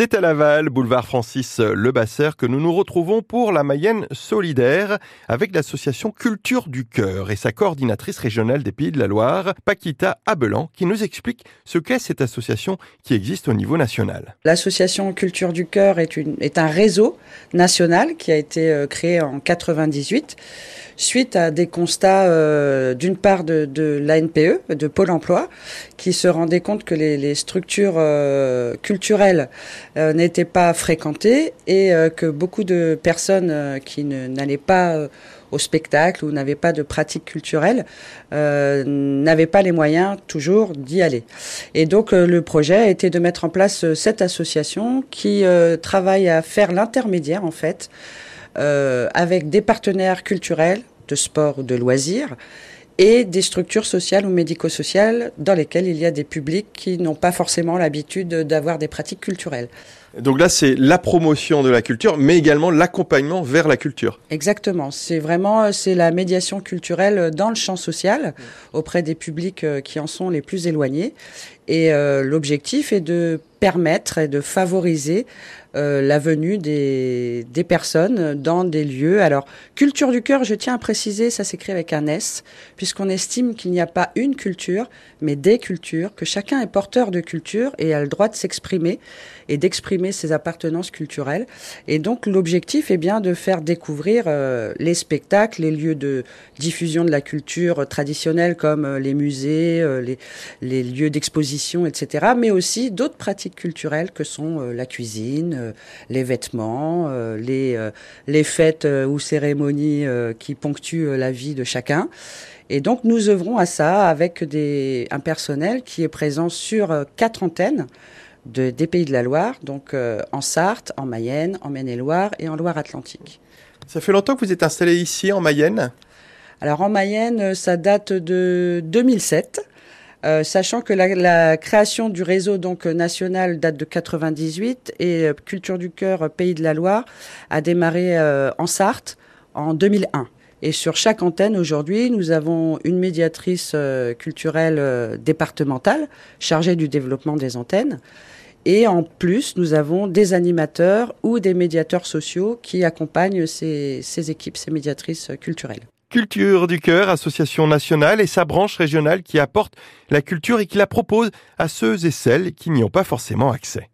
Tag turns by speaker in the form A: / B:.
A: C'est à Laval, boulevard Francis Lebasseur, que nous nous retrouvons pour la Mayenne solidaire avec l'association Culture du Cœur et sa coordinatrice régionale des Pays de la Loire, Paquita Abelan, qui nous explique ce qu'est cette association qui existe au niveau national.
B: L'association Culture du Cœur est, un réseau national qui a été euh, créé en 98 suite à des constats euh, d'une part de, l'ANPE, de Pôle Emploi, qui se rendait compte que les, les structures euh, culturelles euh, n'étaient pas fréquentées et euh, que beaucoup de personnes euh, qui n'allaient pas au spectacle ou n'avaient pas de pratique culturelle n'avaient pas les moyens toujours d'y aller. Et donc le projet été de mettre en place cette association qui travaille à faire l'intermédiaire en fait avec des partenaires culturels de sport ou de loisirs et des structures sociales ou médico-sociales dans lesquelles il y a des publics qui n'ont pas forcément l'habitude d'avoir des pratiques culturelles.
A: Donc là, c'est la promotion de la culture, mais également l'accompagnement vers la culture.
B: Exactement. C'est vraiment c'est la médiation culturelle dans le champ social auprès des publics euh, qui en sont les plus éloignés. Et euh, l'objectif est de permettre et de favoriser euh, la venue des, personnes dans des lieux. Alors, culture du cœur, je tiens à préciser, ça s'écrit avec un S, puisqu'on estime qu'il n'y a pas une culture, mais des cultures, que chacun est porteur de culture et a le droit de s'exprimer et d'exprimer ses appartenances culturelles. Et donc, l'objectif est bien de faire découvrir euh, les spectacles, les lieux de diffusion de la culture traditionnelle comme les musées, les lieux d'exposition, etc., mais aussi d'autres pratiques culturelles que sont euh, la cuisine, euh, les vêtements, euh, les, les fêtes ou cérémonies qui ponctuent la vie de chacun. Et donc nous œuvrons à ça avec des, un personnel qui est présent sur quatre antennes de, des Pays de la Loire, donc en Sarthe, en Mayenne, en Maine-et-Loire et en Loire-Atlantique.
A: Ça fait longtemps que vous êtes installé ici en Mayenne?
B: Alors en Mayenne, ça date de 2007. Euh, sachant que la, création du réseau donc national date de 98 et euh, Culture du cœur Pays de la Loire a démarré euh, en Sarthe en 2001. Et sur chaque antenne aujourd'hui, nous avons une médiatrice euh, culturelle euh, départementale chargée du développement des antennes. Et en plus, nous avons des animateurs ou des médiateurs sociaux qui accompagnent ces, ces équipes, ces médiatrices culturelles.
A: Culture du Cœur, association nationale et sa branche régionale qui apporte la culture et qui la propose à ceux et celles qui n'y ont pas forcément accès.